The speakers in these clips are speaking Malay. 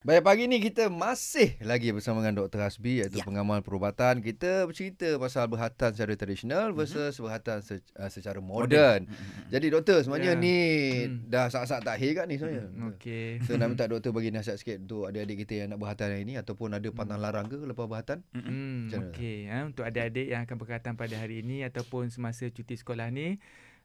Baik, pagi ni kita masih lagi bersama dengan Dr. Hasbi iaitu Ya. pengamal perubatan. Kita bercerita pasal berhatan secara Mhm. tradisional versus berhatan se- uh, secara moden. Jadi doktor sebenarnya Ya. ni Hmm. dah saat-saat takhir kan ni sebenarnya. Okey. So nak minta doktor bagi nasihat sikit untuk adik-adik kita yang nak berhatan hari ni ataupun ada pantang larang ke lepas berhatan? Hmm, mana? okey. Ha, untuk adik-adik yang akan berkatan pada hari ini ataupun semasa cuti sekolah ni,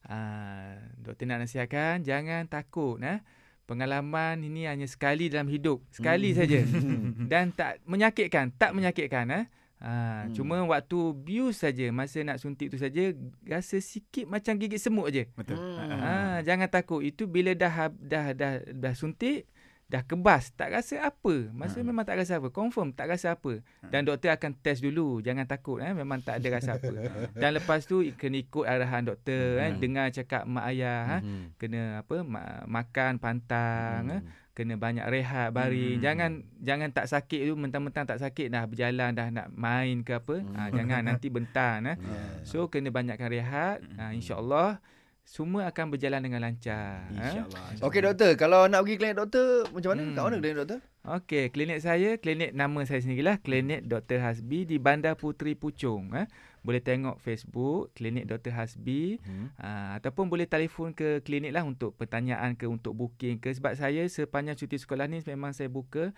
uh, doktor nak nasihatkan jangan takut. Ha? Pengalaman ini hanya sekali dalam hidup. Sekali saja. Dan tak menyakitkan. Tak menyakitkan. Ha? Ha, Hmm. Cuma waktu bius saja masa nak suntik tu saja rasa sikit macam gigit semut je. Betul. Hmm. Ha, jangan takut. Itu bila dah hab- dah dah dah suntik dah kebas tak rasa apa. Masa Ha. memang tak rasa apa. Confirm tak rasa apa. Dan doktor akan test dulu. Jangan takut eh memang tak ada rasa apa. Dan lepas tu kena ikut arahan doktor eh Hmm. dengar cakap mak ayah ha? Mhm. kena apa ma- makan pantang eh? Hmm. kena banyak rehat baring. Hmm. Jangan jangan tak sakit tu mentang-mentang tak sakit dah berjalan dah nak main ke apa. Ha, Hmm. jangan nanti bentan eh. Ya. So kena banyakkan rehat. Ha, InsyaAllah semua akan berjalan dengan lancar. Ha? InsyaAllah. Okey doktor, kalau nak pergi klinik doktor macam mana? Hmm. Kat mana klinik doktor? Okey, klinik saya, klinik nama saya sendirilah, klinik Dr. Hasbi di Bandar Puteri Puchong. Eh. Boleh tengok Facebook, klinik Dr. Hasbi. Hmm. Uh, ataupun boleh telefon ke klinik lah untuk pertanyaan ke, untuk booking ke. Sebab saya sepanjang cuti sekolah ni memang saya buka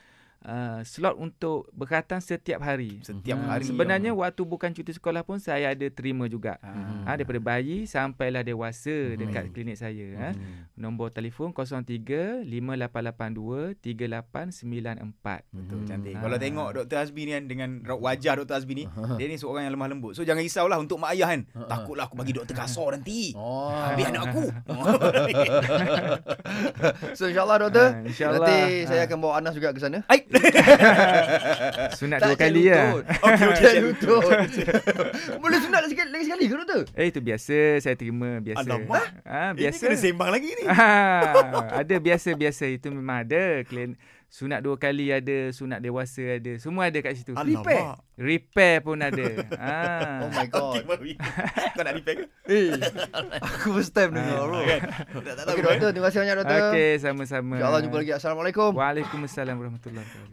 uh, slot untuk berkatan setiap hari. Setiap Hmm. hari. Sebenarnya waktu bukan cuti sekolah pun saya ada terima juga. Ah. Ha, daripada bayi sampailah dewasa Hmm. dekat klinik saya. Ha. Hmm. Nombor telefon 03 5882 3894. Betul, Hmm. cantik. Ah. Kalau tengok Dr. Hasbi ni kan dengan wajah Dr. Hasbi ni, dia ni seorang yang lemah lembut. So jangan risaulah untuk mak ayah kan. Takutlah aku bagi doktor kasar nanti. Oh. Habis anak aku. So insyaAllah doktor. Ha, insyaAllah. Nanti saya Ha. akan bawa Anas juga ke sana. Ai. Sunat Tak dua saya kali ya. Okey, okey, Saya saya lutut. Boleh sunat lagi sekali, lagi sekali ke doktor? Eh itu biasa saya terima biasa. Alamak. Ah Ini biasa. kena sembang lagi ni. Ah, ada biasa-biasa itu memang ada. Klien sunat dua kali ada, sunat dewasa ada. Semua ada kat situ. Alamak. Repair pun ada. ah. Oh my god. Kau nak repair ke? Eh, aku first time dengar bro. Kan? Tak, tak tahu. Okey doktor, terima kasih banyak doktor. Okey, sama-sama. InsyaAllah jumpa lagi. Assalamualaikum. Waalaikumsalam warahmatullahi wabarakatuh.